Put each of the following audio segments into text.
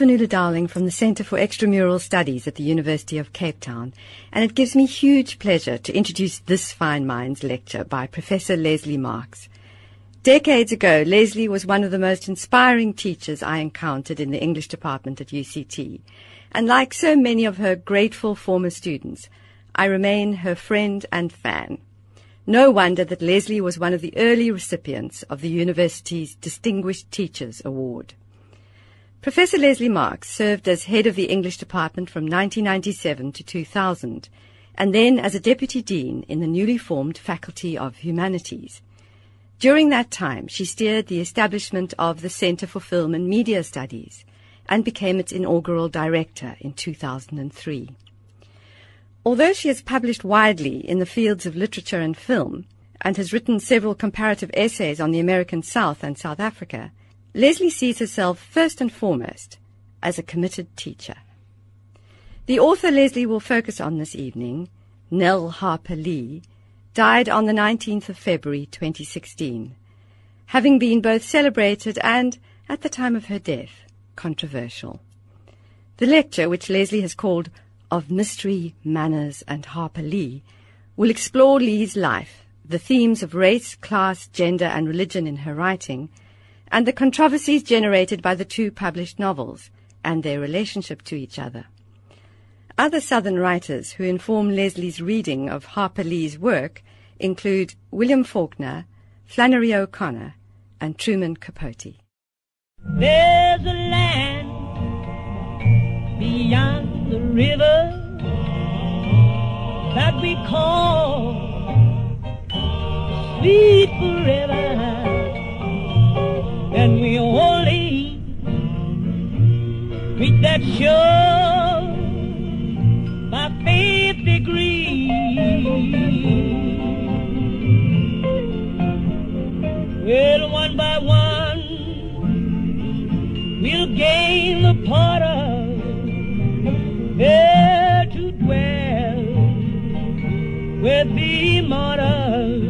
Fanula Dowling from the Centre for Extramural Studies at the University of Cape Town, and it gives me huge pleasure to introduce this Fine Minds lecture by Professor Lesley Marx. Decades ago, Lesley was one of the most inspiring teachers I encountered in the English department at UCT, and like so many of her grateful former students, I remain her friend and fan. No wonder that Lesley was one of the early recipients of the university's Distinguished Teachers Award. Professor Lesley Marx served as head of the English department from 1997 to 2000, and then as a deputy dean in the newly formed Faculty of Humanities. During that time, she steered the establishment of the Centre for Film and Media Studies and became its inaugural director in 2003. Although she has published widely in the fields of literature and film and has written several comparative essays on the American South and South Africa, Lesley sees herself first and foremost as a committed teacher. The author Lesley will focus on this evening, Nell Harper Lee, died on the 19th of February 2016, having been both celebrated and, at the time of her death, controversial. The lecture, which Lesley has called Of Mystery, Manners and Harper Lee, will explore Lee's life, the themes of race, class, gender and religion in her writing, and the controversies generated by the two published novels and their relationship to each other. Other Southern writers who inform Lesley's reading of Harper Lee's work include William Faulkner, Flannery O'Connor, and Truman Capote. There's a land beyond the river that we call sweet forever and we only reach that shore by faith degree. Well, one by one, we'll gain the part of there to dwell with the immortals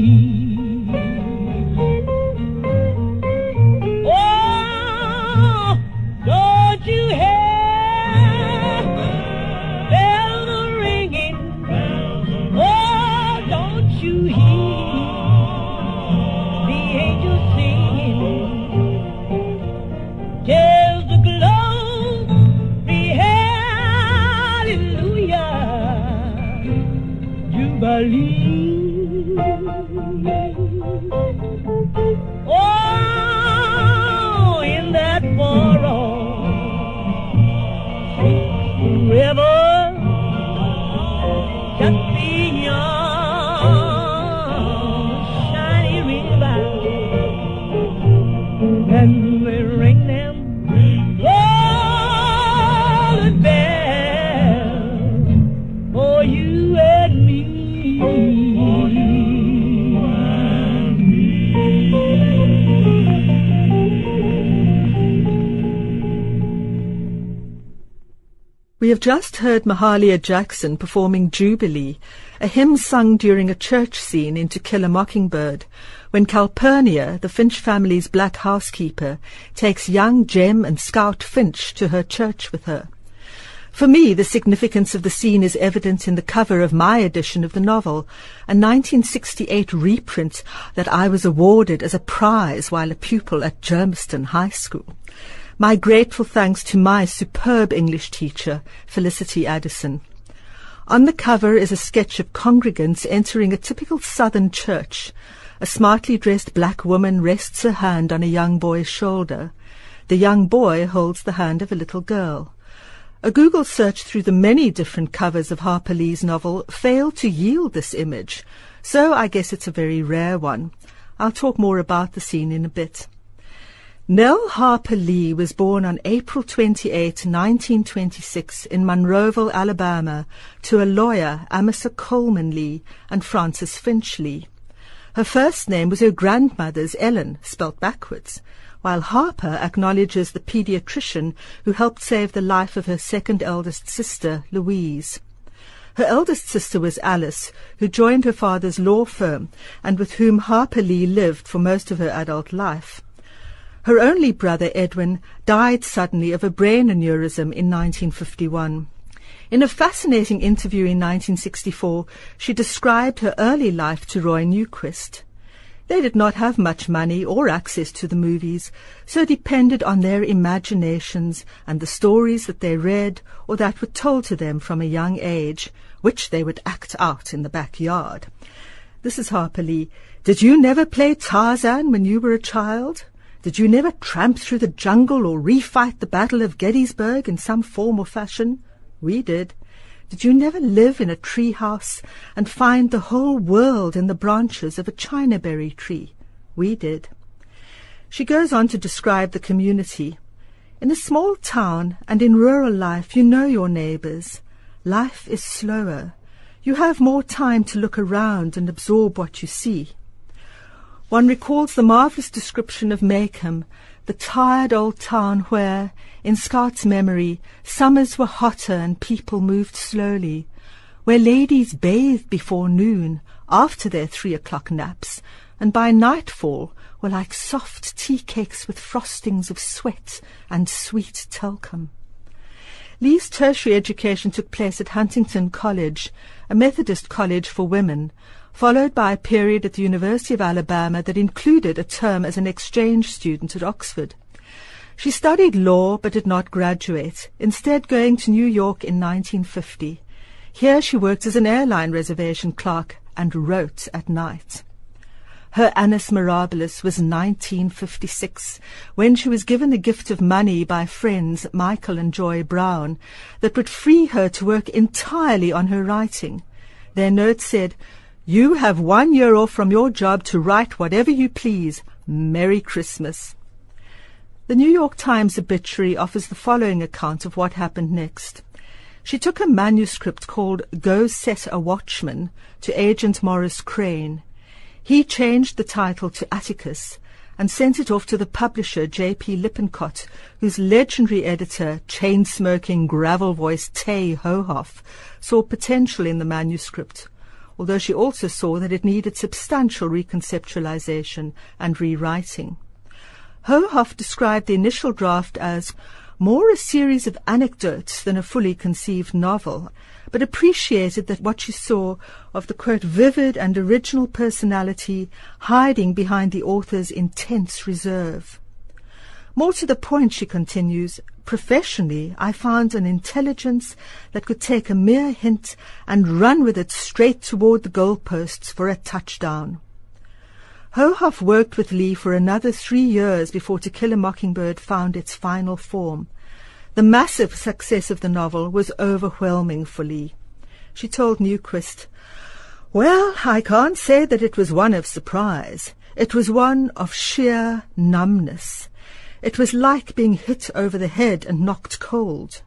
heard Mahalia Jackson performing Jubilee, a hymn sung during a church scene in To Kill a Mockingbird, when Calpurnia, the Finch family's black housekeeper, takes young Jem and Scout Finch to her church with her. For me, the significance of the scene is evident in the cover of my edition of the novel, a 1968 reprint that I was awarded as a prize while a pupil at Germiston High School. My grateful thanks to my superb English teacher, Felicity Addison. On the cover is a sketch of congregants entering a typical southern church. A smartly dressed black woman rests her hand on a young boy's shoulder. The young boy holds the hand of a little girl. A Google search through the many different covers of Harper Lee's novel failed to yield this image, so I guess it's a very rare one. I'll talk more about the scene in a bit. Nell Harper Lee was born on April 28, 1926 in Monroeville, Alabama, to a lawyer, Amasa Coleman Lee, and Frances Finch Lee. Her first name was her grandmother's Ellen, spelt backwards, while Harper acknowledges the pediatrician who helped save the life of her second eldest sister, Louise. Her eldest sister was Alice, who joined her father's law firm and with whom Harper Lee lived for most of her adult life. Her only brother, Edwin, died suddenly of a brain aneurysm in 1951. In a fascinating interview in 1964, she described her early life to Roy Newquist. They did not have much money or access to the movies, so depended on their imaginations and the stories that they read or that were told to them from a young age, which they would act out in the backyard. This is Harper Lee. Did you never play Tarzan when you were a child? Did you never tramp through the jungle or refight the Battle of Gettysburg in some form or fashion? We did. Did you never live in a tree house and find the whole world in the branches of a chinaberry tree? We did. She goes on to describe the community. In a small town and in rural life, you know your neighbors. Life is slower. You have more time to look around and absorb what you see. One recalls the marvellous description of Maycomb the tired old town where, in Scout's memory, summers were hotter and people moved slowly, where ladies bathed before noon, after their three o'clock naps, and by nightfall were like soft tea cakes with frostings of sweat and sweet talcum. Lee's tertiary education took place at Huntingdon College, a Methodist college for women, followed by a period at the University of Alabama that included a term as an exchange student at Oxford. She studied law but did not graduate, instead going to New York in 1950. Here she worked as an airline reservation clerk and wrote at night. Her annus mirabilis was 1956, when she was given a gift of money by friends Michael and Joy Brown that would free her to work entirely on her writing. Their note said, you have one year off from your job to write whatever you please. Merry Christmas. The New York Times obituary offers the following account of what happened next. She took a manuscript called Go Set a Watchman to Agent Maurice Crain. He changed the title to Atticus and sent it off to the publisher J.B. Lippincott, whose legendary editor, chain-smoking, gravel-voiced Tay Hohoff, saw potential in the manuscript although she also saw that it needed substantial reconceptualization and rewriting. Hohoff described the initial draft as more a series of anecdotes than a fully conceived novel, but appreciated that what she saw of the quote vivid and original personality hiding behind the author's intense reserve. More to the point, she continues, professionally, I found an intelligence that could take a mere hint and run with it straight toward the goalposts for a touchdown. Hohoff worked with Lee for another three years before To Kill a Mockingbird found its final form. The massive success of the novel was overwhelming for Lee. She told Newquist, Well, I can't say that it was one of surprise. It was one of sheer numbness. It was like being hit over the head and knocked cold.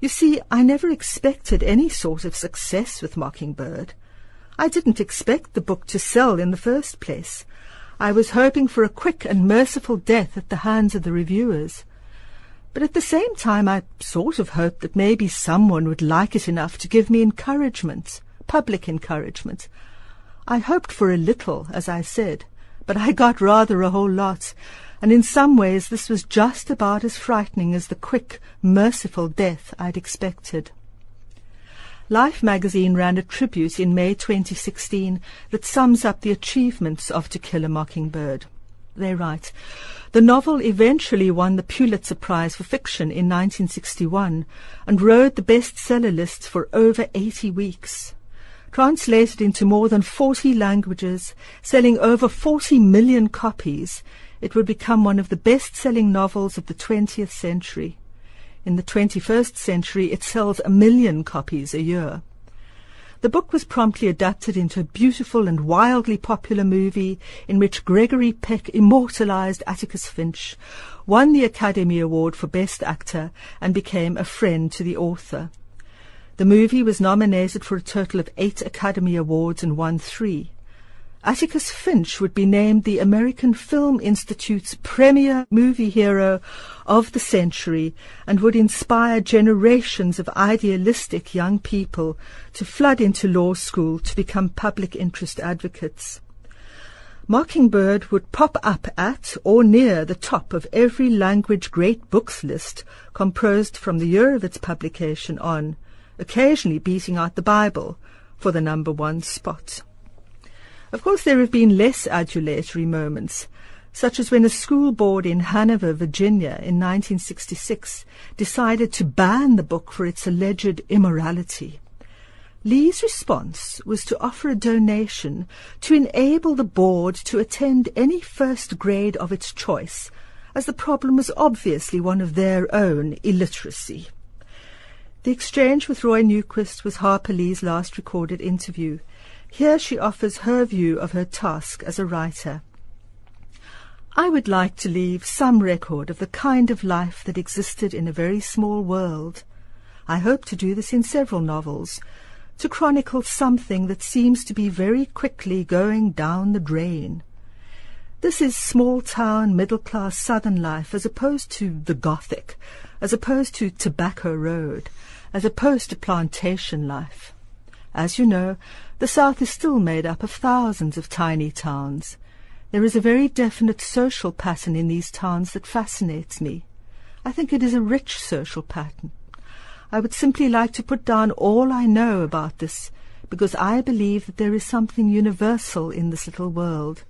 You see, I never expected any sort of success with Mockingbird. I didn't expect the book to sell in the first place. I was hoping for a quick and merciful death at the hands of the reviewers. But at the same time, I sort of hoped that maybe someone would like it enough to give me encouragement, public encouragement. I hoped for a little, as I said, but I got rather a whole lot, and in some ways this was just about as frightening as the quick, merciful death I'd expected. Life magazine ran a tribute in May 2016 that sums up the achievements of To Kill a Mockingbird. They write, the novel eventually won the Pulitzer Prize for Fiction in 1961 and rode the bestseller lists for over 80 weeks. Translated into more than 40 languages, selling over 40 million copies, it would become one of the best-selling novels of the 20th century. In the 21st century, it sells a million copies a year. The book was promptly adapted into a beautiful and wildly popular movie in which Gregory Peck immortalized Atticus Finch, won the Academy Award for Best Actor, and became a friend to the author. The movie was nominated for a total of eight Academy Awards and won three. Atticus Finch would be named the American Film Institute's premier movie hero of the century and would inspire generations of idealistic young people to flood into law school to become public interest advocates. Mockingbird would pop up at or near the top of every language great books list composed from the year of its publication on, occasionally beating out the Bible for the number one spot. Of course, there have been less adulatory moments, such as when a school board in Hanover, Virginia, in 1966 decided to ban the book for its alleged immorality. Lee's response was to offer a donation to enable the board to attend any first grade of its choice, as the problem was obviously one of their own illiteracy. The exchange with Roy Newquist was Harper Lee's last recorded interview. Here she offers her view of her task as a writer. I would like to leave some record of the kind of life that existed in a very small world. I hope to do this in several novels, to chronicle something that seems to be very quickly going down the drain. This is small town, middle class southern life as opposed to the Gothic, as opposed to Tobacco Road, as opposed to plantation life. As you know, the South is still made up of thousands of tiny towns. There is a very definite social pattern in these towns that fascinates me. I think it is a rich social pattern. I would simply like to put down all I know about this, because I believe that there is something universal in this little world,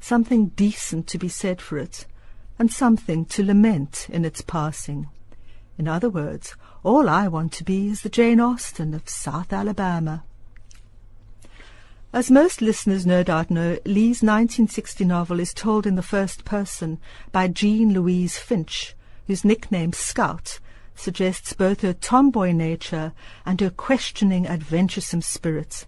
something decent to be said for it, and something to lament in its passing. In other words, all I want to be is the Jane Austen of South Alabama. As most listeners no doubt know, Lee's 1960 novel is told in the first person by Jean Louise Finch, whose nickname Scout suggests both her tomboy nature and her questioning, adventuresome spirit.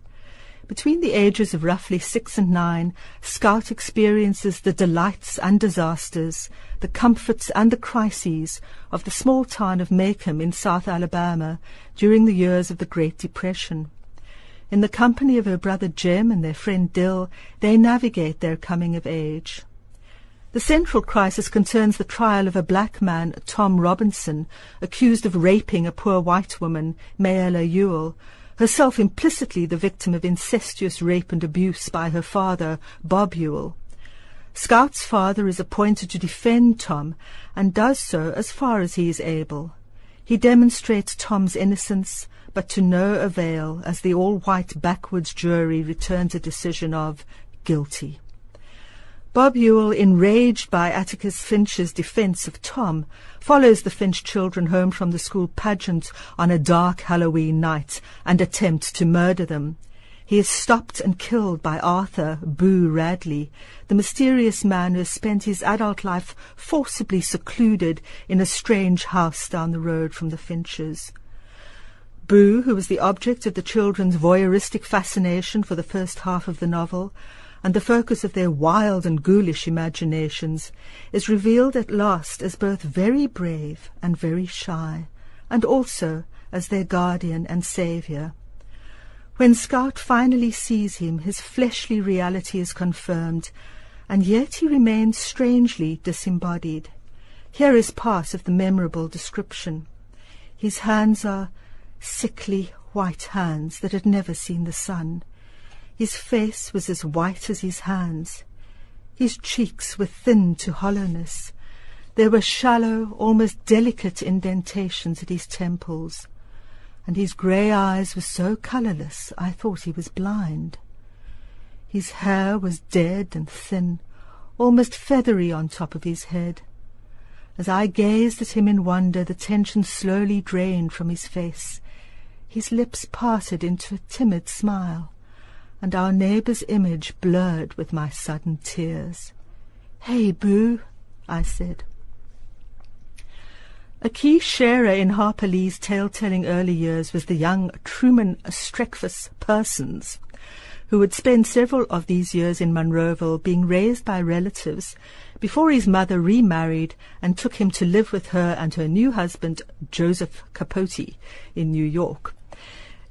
Between the ages of roughly six and nine, Scout experiences the delights and disasters, the comforts and the crises of the small town of Maycomb in South Alabama during the years of the Great Depression. In the company of her brother Jem and their friend Dill, they navigate their coming of age. The central crisis concerns the trial of a black man, Tom Robinson, accused of raping a poor white woman, Mayella Ewell, herself implicitly the victim of incestuous rape and abuse by her father, Bob Ewell. Scout's father is appointed to defend Tom and does so as far as he is able. He demonstrates Tom's innocence, but to no avail as the all-white backwoods jury returns a decision of guilty. Bob Ewell, enraged by Atticus Finch's defense of Tom, follows the Finch children home from the school pageant on a dark Halloween night and attempts to murder them. He is stopped and killed by Arthur Boo Radley, the mysterious man who has spent his adult life forcibly secluded in a strange house down the road from the Finches. Boo, who was the object of the children's voyeuristic fascination for the first half of the novel, and the focus of their wild and ghoulish imaginations, is revealed at last as both very brave and very shy, and also as their guardian and saviour. When Scout finally sees him, his fleshly reality is confirmed, and yet he remains strangely disembodied. Here is part of the memorable description. His hands are sickly white hands that had never seen the sun. His face was as white as his hands. His cheeks were thin to hollowness. There were shallow, almost delicate indentations at his temples, and his grey eyes were so colourless I thought he was blind. His hair was dead and thin, almost feathery on top of his head. As I gazed at him in wonder, the tension slowly drained from his face. His lips parted into a timid smile, and our neighbour's image blurred with my sudden tears. Hey, Boo, I said. A key sharer in Harper Lee's tale-telling early years was the young Truman Streckfus Persons, who would spend several of these years in Monroeville being raised by relatives before his mother remarried and took him to live with her and her new husband, Joseph Capote, in New York.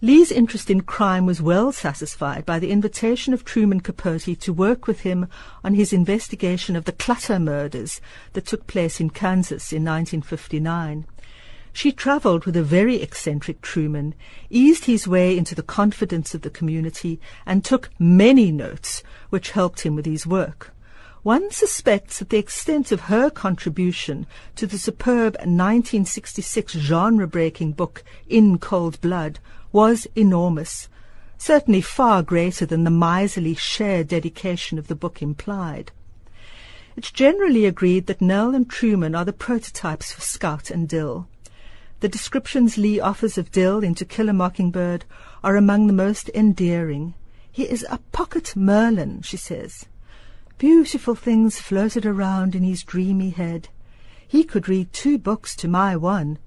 Lee's interest in crime was well satisfied by the invitation of Truman Capote to work with him on his investigation of the Clutter murders that took place in Kansas in 1959. She travelled with a very eccentric Truman, eased his way into the confidence of the community, and took many notes which helped him with his work. One suspects that the extent of her contribution to the superb 1966 genre-breaking book In Cold Blood was enormous, certainly far greater than the miserly share dedication of the book implied. It's generally agreed that Nell and Truman are the prototypes for Scout and Dill. The descriptions Lee offers of Dill in To Kill a Mockingbird are among the most endearing. He is a pocket Merlin, she says. Beautiful things floated around in his dreamy head. He could read two books to my one,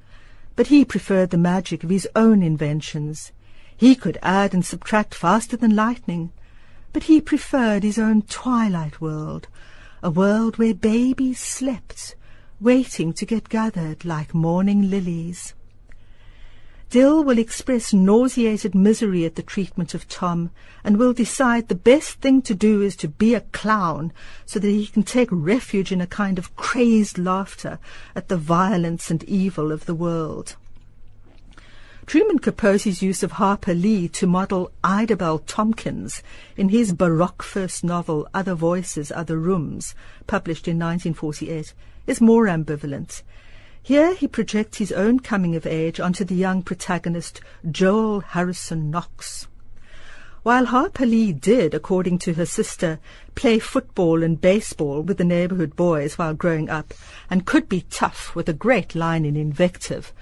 but he preferred the magic of his own inventions. He could add and subtract faster than lightning, but he preferred his own twilight world, a world where babies slept, waiting to get gathered like morning lilies. Dill will express nauseated misery at the treatment of Tom and will decide the best thing to do is to be a clown so that he can take refuge in a kind of crazed laughter at the violence and evil of the world. Truman Capote's use of Harper Lee to model Idabel Tompkins in his Baroque first novel Other Voices, Other Rooms, published in 1948, is more ambivalent. Here he projects his own coming of age onto the young protagonist Joel Harrison Knox. While Harper Lee did, according to her sister, play football and baseball with the neighborhood boys while growing up, and could be tough with a great line in invective,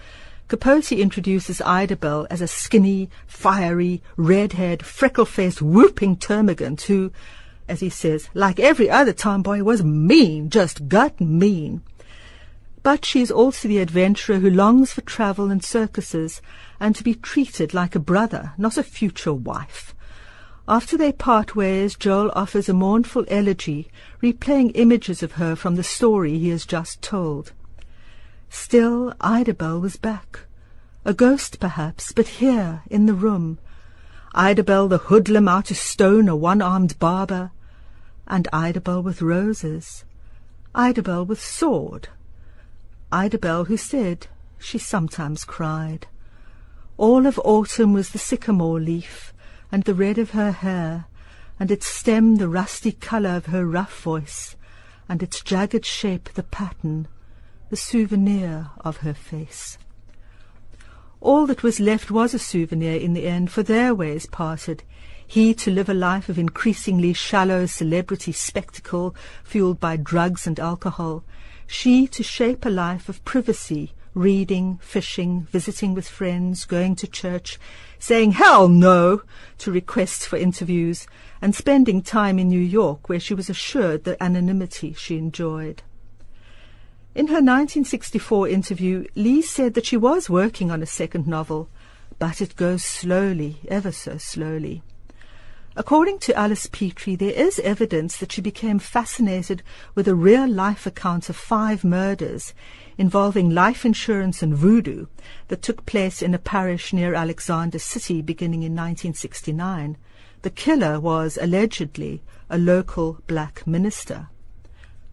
Capote introduces Idabel as a skinny, fiery, red-haired, freckle-faced, whooping termagant who, as he says, like every other tomboy, was mean, just gut mean. But she is also the adventurer who longs for travel and circuses and to be treated like a brother, not a future wife. After they part ways, Joel offers a mournful elegy, replaying images of her from the story he has just told. Still, Idabel was back. A ghost, perhaps, but here, in the room. Idabel the hoodlum out of stone a one-armed barber. And Idabel with roses. Idabel with sword. Idabel who said she sometimes cried. All of autumn was the sycamore leaf, and the red of her hair, and its stem the rusty colour of her rough voice, and its jagged shape the pattern, the souvenir of her face. All that was left was a souvenir in the end, for their ways parted. He to live a life of increasingly shallow celebrity spectacle fueled by drugs and alcohol, she to shape a life of privacy, reading, fishing, visiting with friends, going to church, saying hell no to requests for interviews, and spending time in New York where she was assured the anonymity she enjoyed. In her 1964 interview, Lee said that she was working on a second novel, but it goes slowly, ever so slowly. According to Alice Petry, there is evidence that she became fascinated with a real-life account of five murders involving life insurance and voodoo that took place in a parish near Alexander City beginning in 1969. The killer was allegedly a local black minister.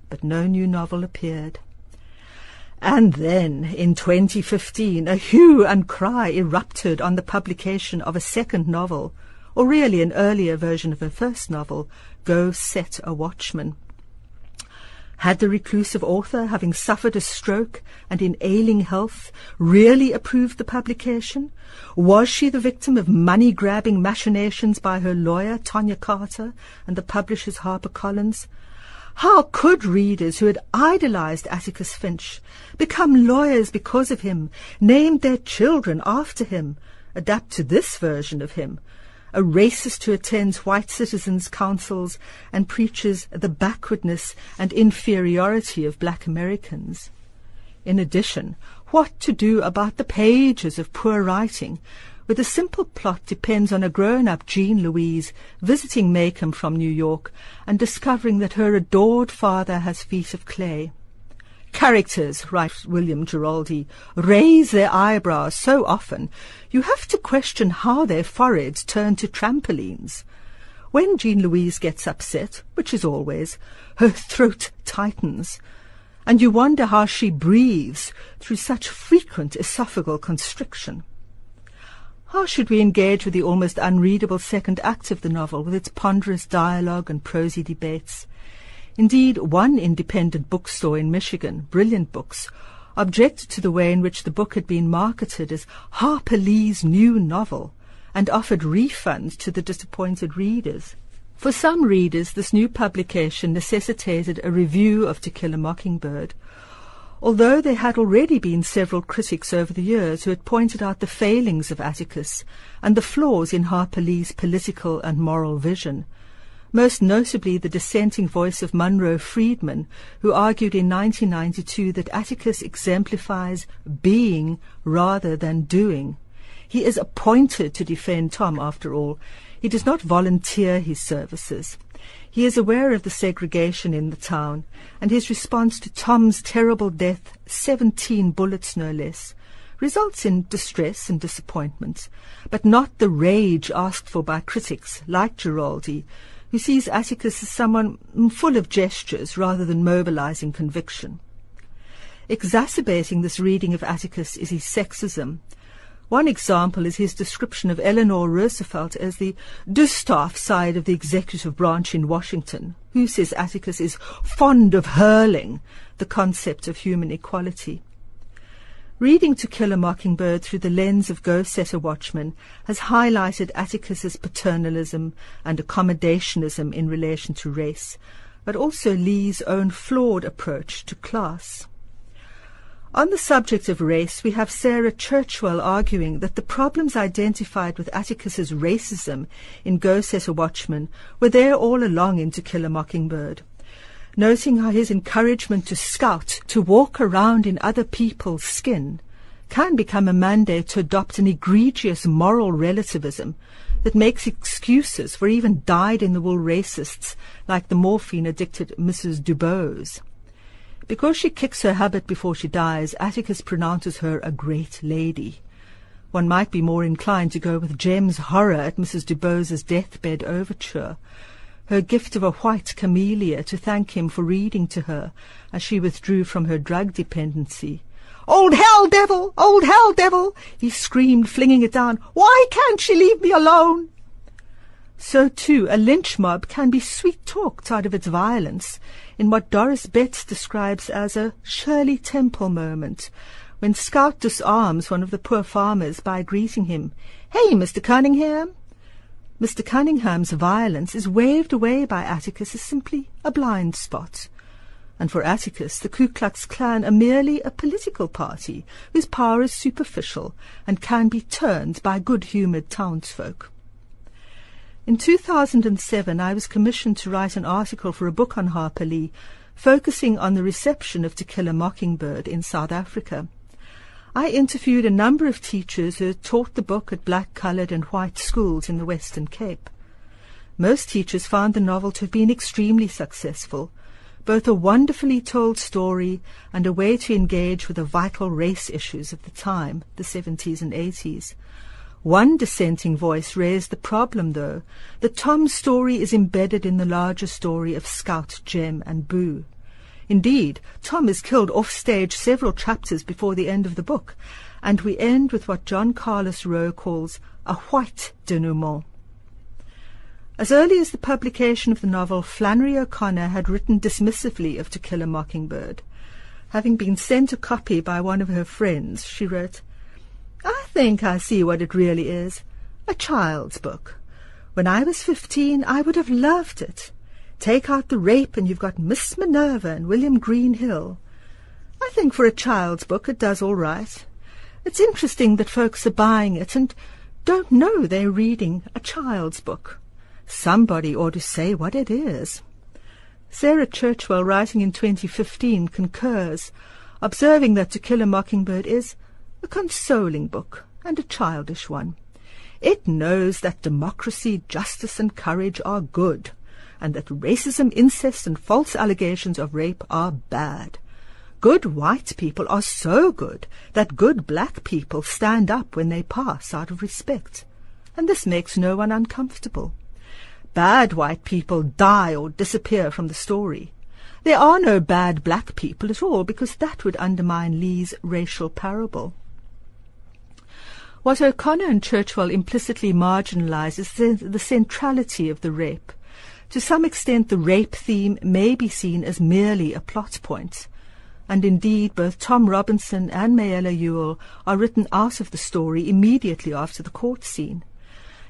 But no new novel appeared. And then, in 2015, a hue and cry erupted on the publication of a second novel, or really an earlier version of her first novel, Go Set a Watchman. Had the reclusive author, having suffered a stroke and in ailing health, really approved the publication? Was she the victim of money-grabbing machinations by her lawyer, Tonja Carter, and the publishers HarperCollins? How could readers who had idolized Atticus Finch, become lawyers because of him, named their children after him, adapt to this version of him, a racist who attends white citizens' councils and preaches the backwardness and inferiority of black Americans. In addition, what to do about the pages of poor writing where the simple plot depends on a grown-up Jean Louise visiting Maycomb from New York and discovering that her adored father has feet of clay. Characters, writes William Giraldi, raise their eyebrows so often you have to question how their foreheads turn to trampolines. When Jean Louise gets upset, which is always, her throat tightens, and you wonder how she breathes through such frequent esophageal constriction. How should we engage with the almost unreadable second act of the novel with its ponderous dialogue and prosy debates? Indeed, one independent bookstore in Michigan, Brilliant Books, objected to the way in which the book had been marketed as Harper Lee's new novel and offered refunds to the disappointed readers. For some readers, this new publication necessitated a review of To Kill a Mockingbird, although there had already been several critics over the years who had pointed out the failings of Atticus and the flaws in Harper Lee's political and moral vision most notably the dissenting voice of Monroe Freedman, who argued in 1992 that Atticus exemplifies being rather than doing. He is appointed to defend Tom, after all. He does not volunteer his services. He is aware of the segregation in the town, and his response to Tom's terrible death, seventeen bullets no less, results in distress and disappointment, but not the rage asked for by critics like Giraldi, who sees Atticus as someone full of gestures rather than mobilizing conviction. Exacerbating this reading of Atticus is his sexism. One example is his description of Eleanor Roosevelt as the Distaff side of the executive branch in Washington, who says Atticus is fond of hurling the concept of human equality. Reading To Kill a Mockingbird through the lens of Go Set a Watchman has highlighted Atticus's paternalism and accommodationism in relation to race, but also Lee's own flawed approach to class. On the subject of race, we have Sarah Churchwell arguing that the problems identified with Atticus's racism in Go Set a Watchman were there all along in To Kill a Mockingbird noting how his encouragement to scout, to walk around in other people's skin, can become a mandate to adopt an egregious moral relativism that makes excuses for even dyed-in-the-wool racists like the morphine-addicted Mrs. Dubose. Because she kicks her habit before she dies, Atticus pronounces her a great lady. One might be more inclined to go with Jem's horror at Mrs. Dubose's deathbed overture, her gift of a white camellia to thank him for reading to her as she withdrew from her drug dependency. Old hell devil! Old hell devil! he screamed, flinging it down. Why can't she leave me alone? So too, a lynch mob can be sweet-talked out of its violence in what Doris Betts describes as a Shirley Temple moment, when Scout disarms one of the poor farmers by greeting him, Hey, Mr. Cunningham! Mr. Cunningham's violence is waved away by Atticus as simply a blind spot. And for Atticus, the Ku Klux Klan are merely a political party whose power is superficial and can be turned by good-humoured townsfolk. In 2007, I was commissioned to write an article for a book on Harper Lee, focusing on the reception of To Kill a Mockingbird in South Africa. I interviewed a number of teachers who had taught the book at black, coloured and white schools in the Western Cape. Most teachers found the novel to have been extremely successful, both a wonderfully told story and a way to engage with the vital race issues of the time, the 70s and 80s. One dissenting voice raised the problem, though, that Tom's story is embedded in the larger story of Scout, Jem, and Boo. Indeed, Tom is killed off-stage several chapters before the end of the book, and we end with what John Carlos Rowe calls a white denouement. As early as the publication of the novel, Flannery O'Connor had written dismissively of To Kill a Mockingbird. Having been sent a copy by one of her friends, she wrote, I think I see what it really is. A child's book. When I was fifteen, I would have loved it. Take out the rape and you've got Miss Minerva and William Green Hill. I think for a child's book it does all right. It's interesting that folks are buying it and don't know they're reading a child's book. Somebody ought to say what it is. Sarah Churchwell, writing in 2015, concurs, observing that To Kill a Mockingbird is a consoling book and a childish one. It knows that democracy, justice, and courage are good, and that racism, incest, and false allegations of rape are bad. Good white people are so good that good black people stand up when they pass out of respect, and this makes no one uncomfortable. Bad white people die or disappear from the story. There are no bad black people at all because that would undermine Lee's racial parable. What O'Connor and Churchwell implicitly marginalize is the centrality of the rape. To some extent, the rape theme may be seen as merely a plot point. And indeed, both Tom Robinson and Mayella Ewell are written out of the story immediately after the court scene.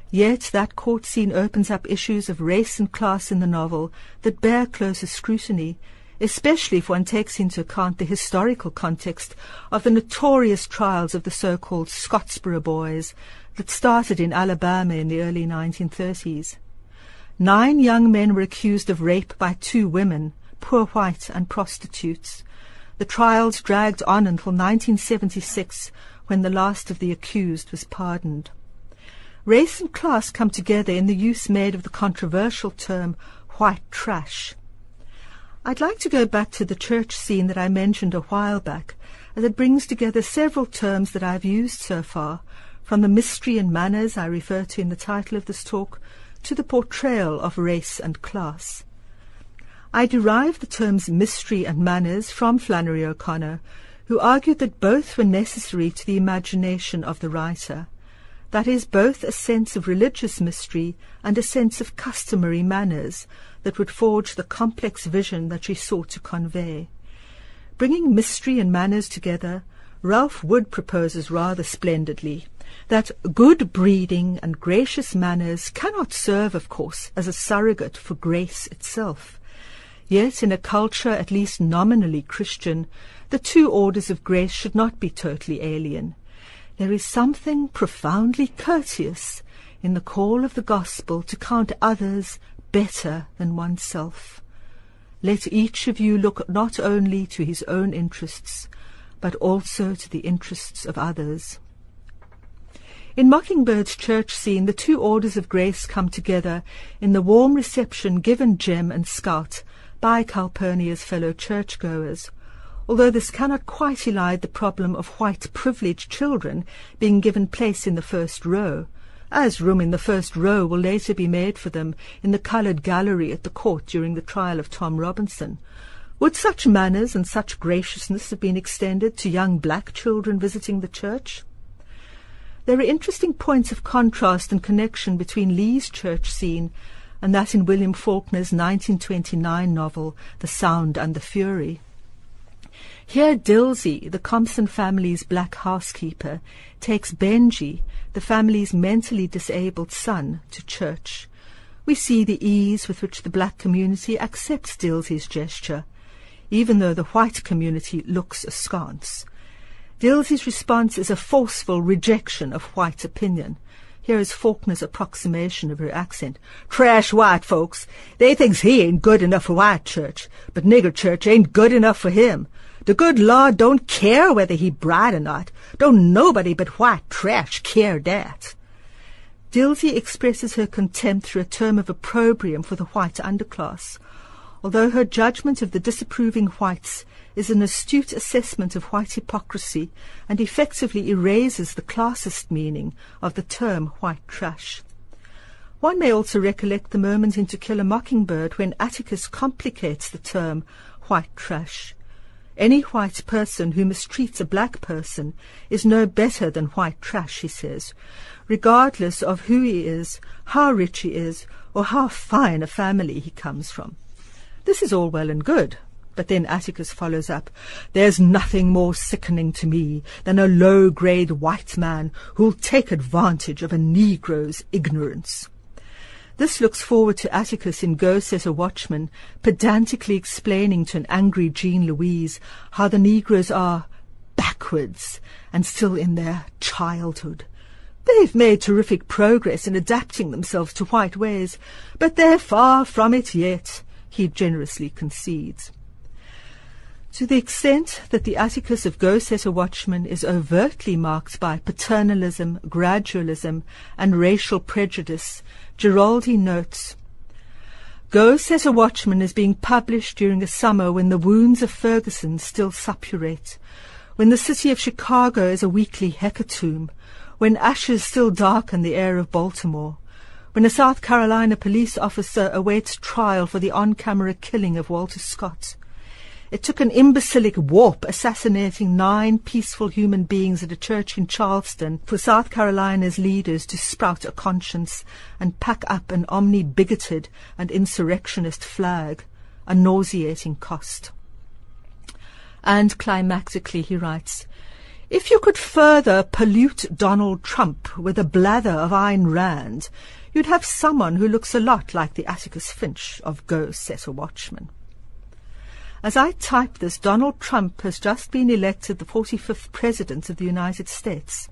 Yet that court scene opens up issues of race and class in the novel that bear closer scrutiny especially if one takes into account the historical context of the notorious trials of the so-called Scottsboro Boys that started in Alabama in the early 1930s. Nine young men were accused of rape by two women, poor white and prostitutes. The trials dragged on until 1976 when the last of the accused was pardoned. Race and class come together in the use made of the controversial term white trash. I'd like to go back to the church scene that I mentioned a while back, as it brings together several terms that I've used so far, from the mystery and manners I refer to in the title of this talk, to the portrayal of race and class. I derive the terms mystery and manners from Flannery O'Connor, who argued that both were necessary to the imagination of the writer. That is, both a sense of religious mystery and a sense of customary manners that would forge the complex vision that she sought to convey. Bringing mystery and manners together, Ralph Wood proposes rather splendidly that good breeding and gracious manners cannot serve, of course, as a surrogate for grace itself. Yet in a culture at least nominally Christian, the two orders of grace should not be totally alien. There is something profoundly courteous in the call of the gospel to count others better than oneself. Let each of you look not only to his own interests, but also to the interests of others. In Mockingbird's church scene, the two orders of grace come together in the warm reception given Jem and Scout by Calpurnia's fellow churchgoers, although this cannot quite elide the problem of white privileged children being given place in the first row, as room in the first row will later be made for them in the coloured gallery at the court during the trial of Tom Robinson. Would such manners and such graciousness have been extended to young black children visiting the church? There are interesting points of contrast and connection between Lee's church scene and that in William Faulkner's 1929 novel, The Sound and the Fury. Here Dilsey, the Compson family's black housekeeper, takes Benji, the family's mentally disabled son, to church. We see the ease with which the black community accepts Dilsey's gesture, even though the white community looks askance. Dilsey's response is a forceful rejection of white opinion. Here is Faulkner's approximation of her accent. Trash white folks. They thinks he ain't good enough for white church, but nigger church ain't good enough for him. The good Lord don't care whether he bright or not. Don't nobody but white trash care that. Dilsey expresses her contempt through a term of opprobrium for the white underclass, although her judgment of the disapproving whites is an astute assessment of white hypocrisy and effectively erases the classist meaning of the term white trash. One may also recollect the moment in To Kill a Mockingbird when Atticus complicates the term white trash. Any white person who mistreats a black person is no better than white trash, he says, regardless of who he is, how rich he is, or how fine a family he comes from. This is all well and good. But then Atticus follows up, There's nothing more sickening to me than a low-grade white man who'll take advantage of a Negro's ignorance. This looks forward to Atticus in Go Set a Watchman, pedantically explaining to an angry Jean Louise how the Negroes are backwards and still in their childhood. They've made terrific progress in adapting themselves to white ways, but they're far from it yet, he generously concedes. To the extent that the Atticus of Go Set a Watchman is overtly marked by paternalism, gradualism, and racial prejudice, Giraldi notes, Go Set a Watchman is being published during a summer when the wounds of Ferguson still suppurate, when the city of Chicago is a weekly hecatomb, when ashes still darken the air of Baltimore, when a South Carolina police officer awaits trial for the on-camera killing of Walter Scott, it took an imbecilic warp assassinating nine peaceful human beings at a church in Charleston for South Carolina's leaders to sprout a conscience and pack up an omni-bigoted and insurrectionist flag, a nauseating cost. And climactically he writes, if you could further pollute Donald Trump with a blather of Ayn Rand, you'd have someone who looks a lot like the Atticus Finch of Go Set a Watchman. As I type this, Donald Trump has just been elected the 45th President of the United States.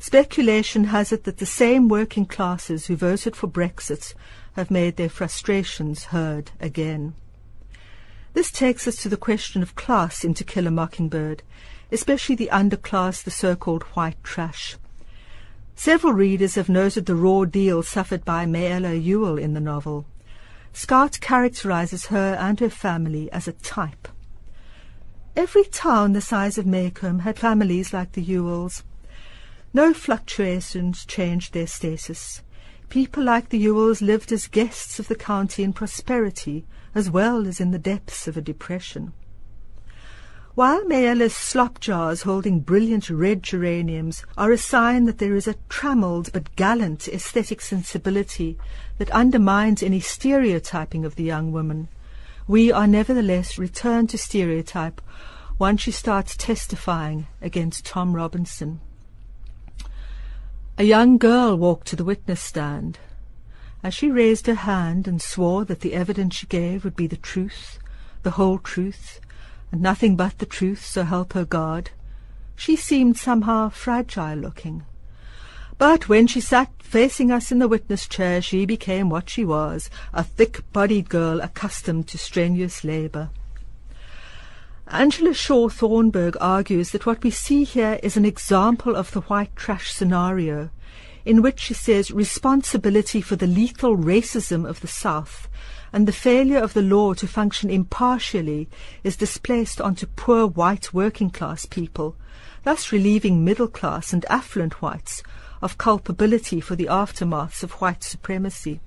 Speculation has it that the same working classes who voted for Brexit have made their frustrations heard again. This takes us to the question of class in To Kill a Mockingbird, especially the underclass, the so-called white trash. Several readers have noted the raw deal suffered by Mayella Ewell in the novel. Scout characterizes her and her family as a type. Every town the size of Maycomb had families like the Ewells. No fluctuations changed their status. People like the Ewells lived as guests of the county in prosperity as well as in the depths of a depression. While Mayella's slop jars holding brilliant red geraniums are a sign that there is a trammelled but gallant aesthetic sensibility that undermines any stereotyping of the young woman, we are nevertheless returned to stereotype once she starts testifying against Tom Robinson. A young girl walked to the witness stand. As she raised her hand and swore that the evidence she gave would be the truth, the whole truth, and nothing but the truth, so help her God. She seemed somehow fragile-looking. But when she sat facing us in the witness chair, she became what she was, a thick-bodied girl accustomed to strenuous labour. Angela Shaw Thornburg argues that what we see here is an example of the white trash scenario, in which she says responsibility for the lethal racism of the South and the failure of the law to function impartially is displaced onto poor white working class people, thus relieving middle class and affluent whites of culpability for the aftermaths of white supremacy.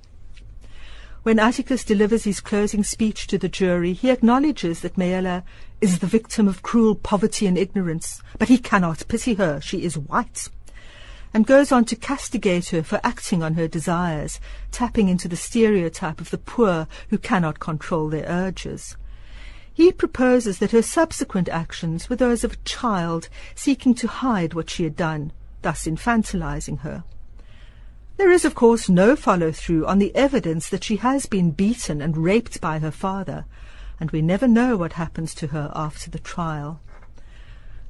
When Atticus delivers his closing speech to the jury, he acknowledges that Mayella is the victim of cruel poverty and ignorance, but he cannot pity her, she is white and goes on to castigate her for acting on her desires, tapping into the stereotype of the poor who cannot control their urges. He proposes that her subsequent actions were those of a child seeking to hide what she had done, thus infantilizing her. There is, of course, no follow-through on the evidence that she has been beaten and raped by her father, and we never know what happens to her after the trial.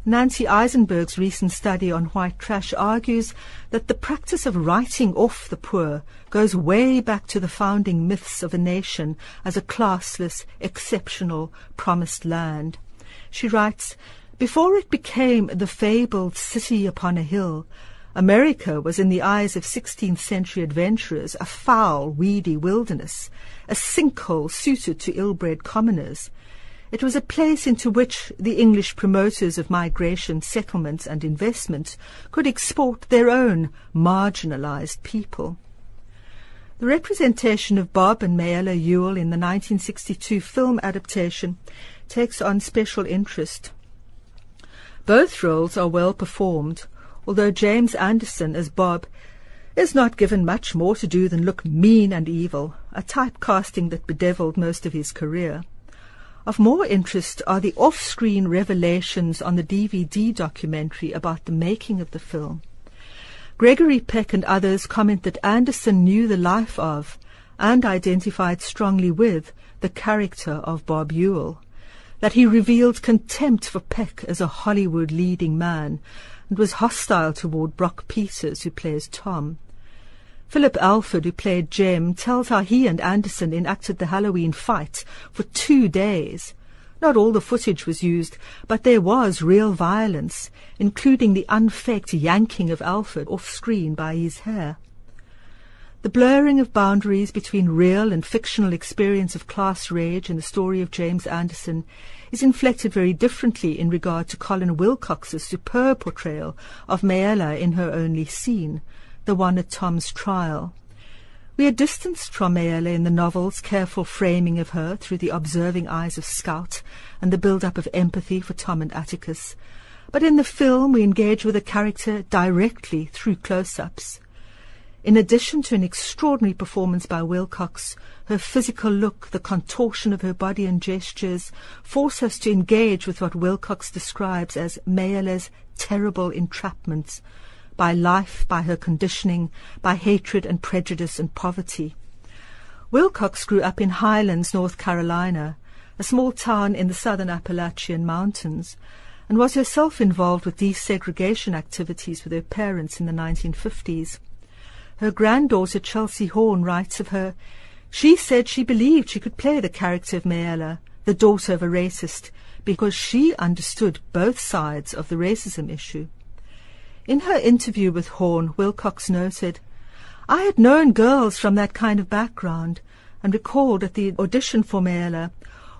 Nancy Isenberg's recent study on white trash argues that the practice of writing off the poor goes way back to the founding myths of a nation as a classless, exceptional, promised land. She writes, Before it became the fabled city upon a hill, America was in the eyes of 16th century adventurers a foul, weedy wilderness, a sinkhole suited to ill-bred commoners. It was a place into which the English promoters of migration, settlements and investment could export their own marginalized people. The representation of Bob and Mayella Ewell in the 1962 film adaptation takes on special interest. Both roles are well performed, although James Anderson as Bob is not given much more to do than look mean and evil, a typecasting that bedevilled most of his career. Of more interest are the off-screen revelations on the DVD documentary about the making of the film. Gregory Peck and others comment that Anderson knew the life of and identified strongly with the character of Bob Ewell, that he revealed contempt for Peck as a Hollywood leading man and was hostile toward Brock Peters, who plays Tom. Phillip Alford, who played Jem, tells how he and Anderson enacted the Halloween fight for two days. Not all the footage was used, but there was real violence, including the unfaked yanking of Alford off screen by his hair. The blurring of boundaries between real and fictional experience of class rage in the story of James Anderson is inflected very differently in regard to Collin Wilcox's superb portrayal of Mayella in her only scene, the one at Tom's trial. We are distanced from Mayella in the novel's careful framing of her through the observing eyes of Scout and the build-up of empathy for Tom and Atticus, but in the film we engage with the character directly through close-ups. In addition to an extraordinary performance by Wilcox, her physical look, the contortion of her body and gestures, force us to engage with what Wilcox describes as Mayella's terrible entrapments, by life, by her conditioning, by hatred and prejudice and poverty. Wilcox grew up in Highlands, North Carolina, a small town in the southern Appalachian Mountains, and was herself involved with desegregation activities with her parents in the 1950s. Her granddaughter Chelsea Horn writes of her, She said she believed she could play the character of Mayella, the daughter of a racist, because she understood both sides of the racism issue. In her interview with Horn, Wilcox noted, I had known girls from that kind of background and recalled at the audition for Mayella,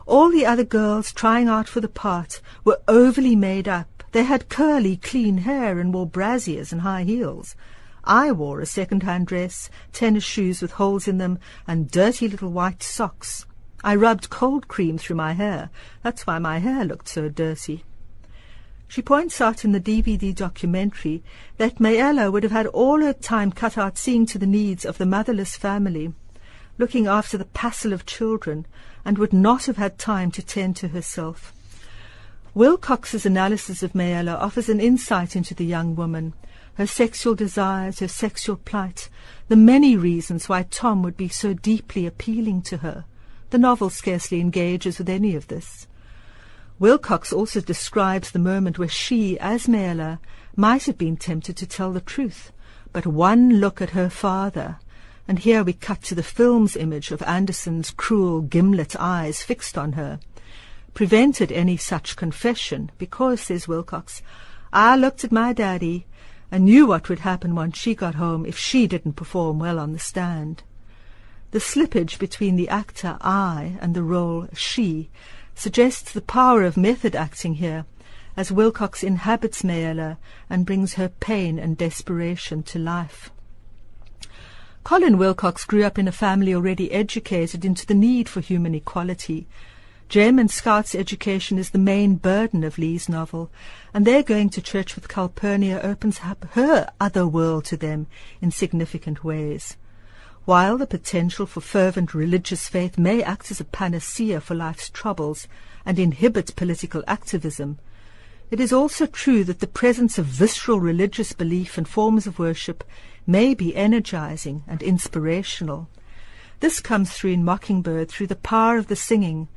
all the other girls trying out for the part were overly made up. They had curly, clean hair and wore brassiers and high heels. I wore a second-hand dress, tennis shoes with holes in them, and dirty little white socks. I rubbed cold cream through my hair. That's why my hair looked so dirty. She points out in the DVD documentary that Mayella would have had all her time cut out seeing to the needs of the motherless family, looking after the passel of children, and would not have had time to tend to herself. Wilcox's analysis of Mayella offers an insight into the young woman, her sexual desires, her sexual plight, the many reasons why Tom would be so deeply appealing to her. The novel scarcely engages with any of this. Wilcox also describes the moment where she, as Mayella, might have been tempted to tell the truth, but one look at her father, and here we cut to the film's image of Anderson's cruel gimlet eyes fixed on her, prevented any such confession because, says Wilcox, I looked at my daddy and knew what would happen once she got home if she didn't perform well on the stand. The slippage between the actor I and the role she suggests the power of method acting here, as Wilcox inhabits Mayella and brings her pain and desperation to life. Collin Wilcox grew up in a family already educated into the need for human equality Jem and Scout's education is the main burden of Lee's novel, and their going to church with Calpurnia opens up her other world to them in significant ways. While the potential for fervent religious faith may act as a panacea for life's troubles and inhibit political activism, it is also true that the presence of visceral religious belief and forms of worship may be energizing and inspirational. This comes through in Mockingbird through the power of the singing,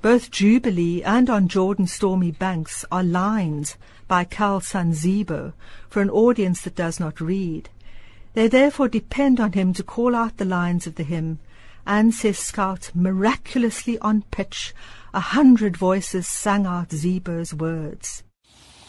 both Jubilee and On Jordan's Stormy Banks are lines by Cal's son Zeebo for an audience that does not read. They therefore depend on him to call out the lines of the hymn, and, says Scout, miraculously on pitch, a hundred voices sang out Zeebo's words.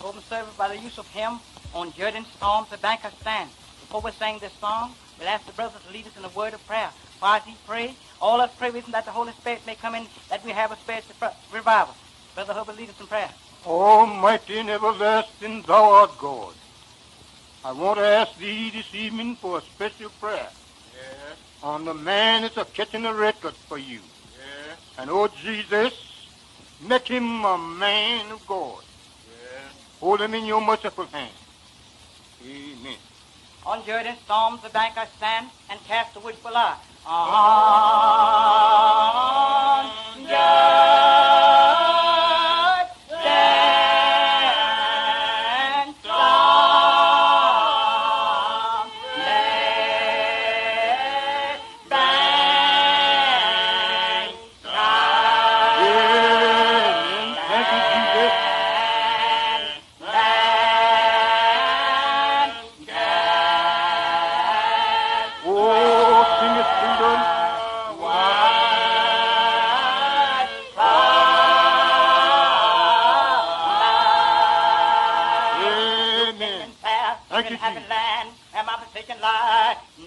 Open service by the use of hymn on Jordan's storms the bank of stand. Before we sing this song, we'll ask the brothers to lead us in a word of prayer. While he pray, all us pray with him that the Holy Spirit may come in, that we have a spiritual revival. Brother Hubbard, lead us in prayer. Almighty and everlasting, thou art God. I want to ask thee this evening for a special prayer. Yes, On the man that's a catching a record for you. yes, And oh Jesus, Make him a man of God. Hold him in your merciful hand. Amen. On Jordan's storms the bank I stand and cast a wishful eye. On Jordan's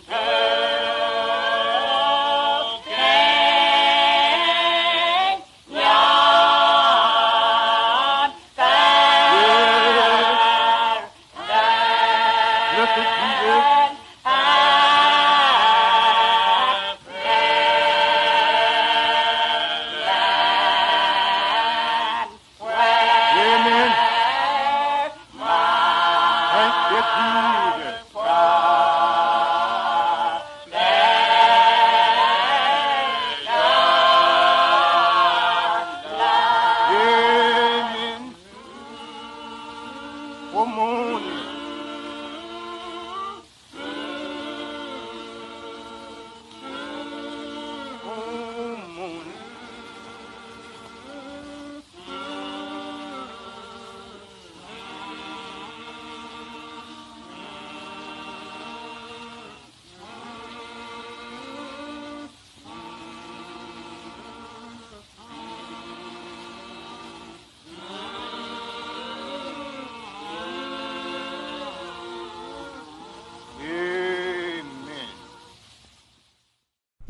life.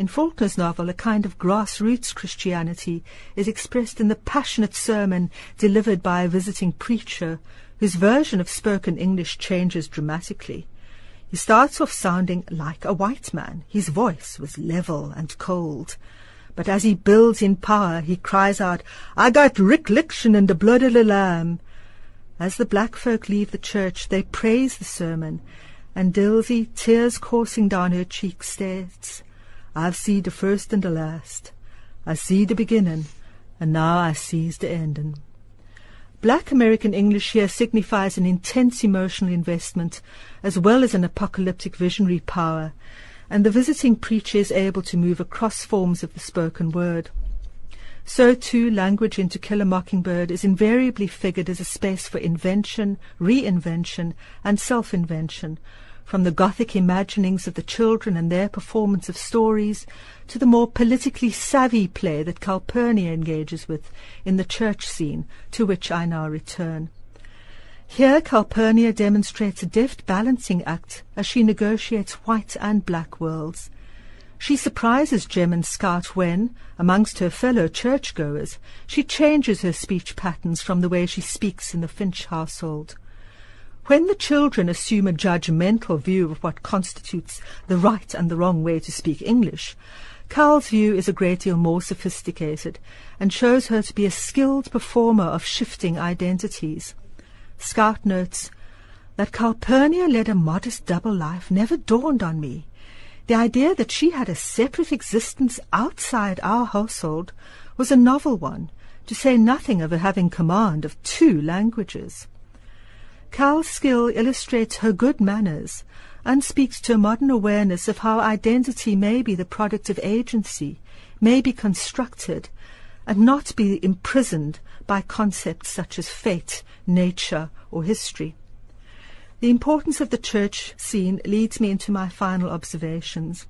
In Faulkner's novel, a kind of grassroots Christianity is expressed in the passionate sermon delivered by a visiting preacher whose version of spoken English changes dramatically. He starts off sounding like a white man. His voice was level and cold. But as he builds in power, he cries out, I got recollection in the blood of the Lamb. As the black folk leave the church, they praise the sermon, and Dilsey, tears coursing down her cheeks, states, I've seen the first and the last. I see the beginning, and now I sees the ending. Black American English here signifies an intense emotional investment, as well as an apocalyptic visionary power, and the visiting preacher is able to move across forms of the spoken word. So too, language in To Kill a Mockingbird is invariably figured as a space for invention, reinvention, and self-invention, from the Gothic imaginings of the children and their performance of stories to the more politically savvy play that Calpurnia engages with in the church scene, to which I now return. Here Calpurnia demonstrates a deft balancing act as she negotiates white and black worlds. She surprises Jem and Scout when, amongst her fellow churchgoers, she changes her speech patterns from the way she speaks in the Finch household. When the children assume a judgmental view of what constitutes the right and the wrong way to speak English, Cal's view is a great deal more sophisticated and shows her to be a skilled performer of shifting identities. Scout notes that Calpurnia led a modest double life never dawned on me. The idea that she had a separate existence outside our household was a novel one, to say nothing of her having command of two languages. Cal's skill illustrates her good manners and speaks to a modern awareness of how identity may be the product of agency, may be constructed, and not be imprisoned by concepts such as fate, nature, or history. The importance of the church scene leads me into my final observations.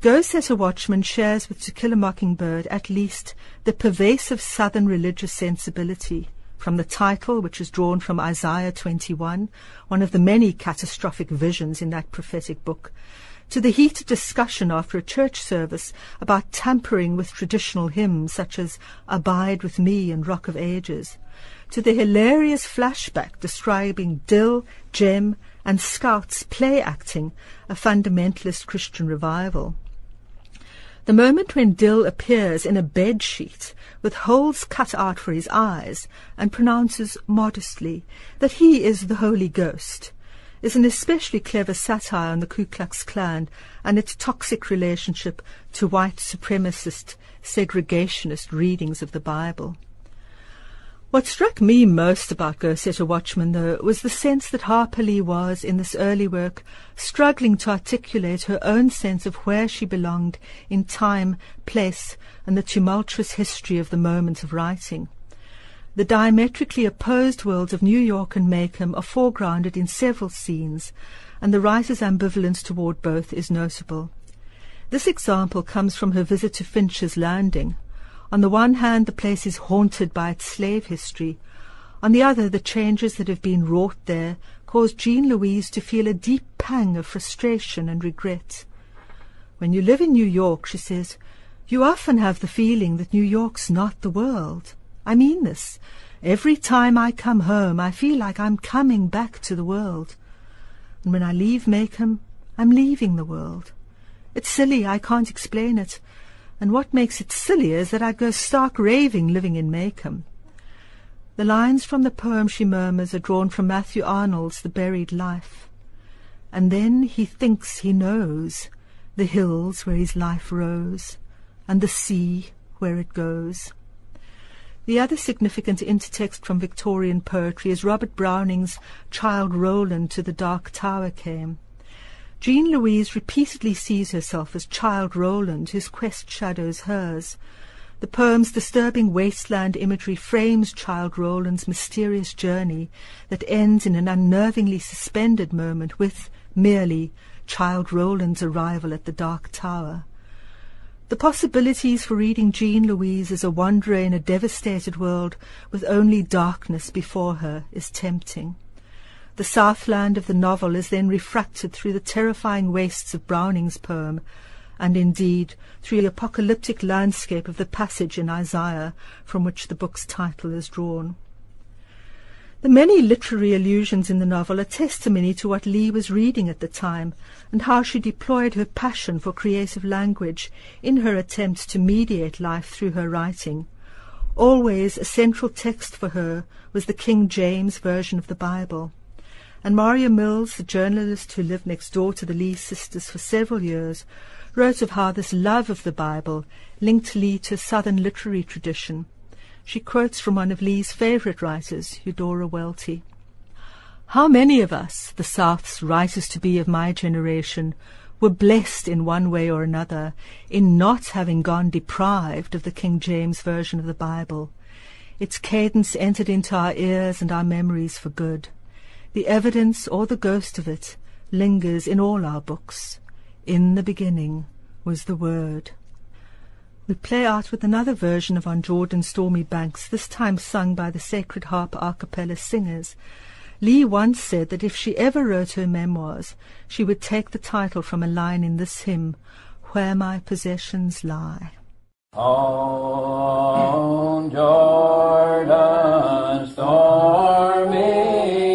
Go Set a Watchman shares with To Kill a Mockingbird at least the pervasive southern religious sensibility, from the title, which is drawn from Isaiah 21, one of the many catastrophic visions in that prophetic book, to the heated discussion after a church service about tampering with traditional hymns such as Abide with Me and Rock of Ages, to the hilarious flashback describing Dill, Jem, and Scout's play acting a fundamentalist Christian revival. The moment when Dill appears in a bed sheet with holes cut out for his eyes and pronounces modestly that he is the Holy Ghost is an especially clever satire on the Ku Klux Klan and its toxic relationship to white supremacist, segregationist readings of the Bible. What struck me most about Go Set a Watchman, though, was the sense that Harper Lee was, in this early work, struggling to articulate her own sense of where she belonged in time, place, and the tumultuous history of the moment of writing. The diametrically opposed worlds of New York and Maycomb are foregrounded in several scenes, and the writer's ambivalence toward both is notable. This example comes from her visit to Finch's Landing. On the one hand, the place is haunted by its slave history. On the other, the changes that have been wrought there cause Jean Louise to feel a deep pang of frustration and regret. When you live in New York, she says, you often have the feeling that New York's not the world. I mean this. Every time I come home, I feel like I'm coming back to the world. And when I leave Maycomb, I'm leaving the world. It's silly, I can't explain it. And what makes it sillier is that I'd go stark raving living in Maycomb. The lines from the poem she murmurs are drawn from Matthew Arnold's The Buried Life. And then he thinks he knows the hills where his life rose, and the sea where it goes. The other significant intertext from Victorian poetry is Robert Browning's Childe Roland to the Dark Tower came. Jean Louise repeatedly sees herself as Childe Roland, whose quest shadows hers. The poem's disturbing wasteland imagery frames Childe Roland's mysterious journey that ends in an unnervingly suspended moment with, merely, Childe Roland's arrival at the Dark Tower. The possibilities for reading Jean Louise as a wanderer in a devastated world with only darkness before her is tempting. The southland of the novel is then refracted through the terrifying wastes of Browning's poem, and indeed through the apocalyptic landscape of the passage in Isaiah from which the book's title is drawn. The many literary allusions in the novel are testimony to what Lee was reading at the time and how she deployed her passion for creative language in her attempt to mediate life through her writing. Always a central text for her was the King James Version of the Bible and Marja Mills, the journalist who lived next door to the Lee sisters for several years, wrote of how this love of the Bible linked Lee to southern literary tradition. She quotes from one of Lee's favourite writers, Eudora Welty. How many of us, the South's writers-to-be of my generation, were blessed in one way or another in not having gone deprived of the King James Version of the Bible. Its cadence entered into our ears and our memories for good. The evidence or the ghost of it lingers in all our books. In the beginning was the Word. We play out with another version of On Jordan's Stormy Banks, this time sung by the Sacred Harp a cappella singers. Lee once said that if she ever wrote her memoirs, she would take the title from a line in this hymn, Where My Possessions Lie. On Jordan's stormy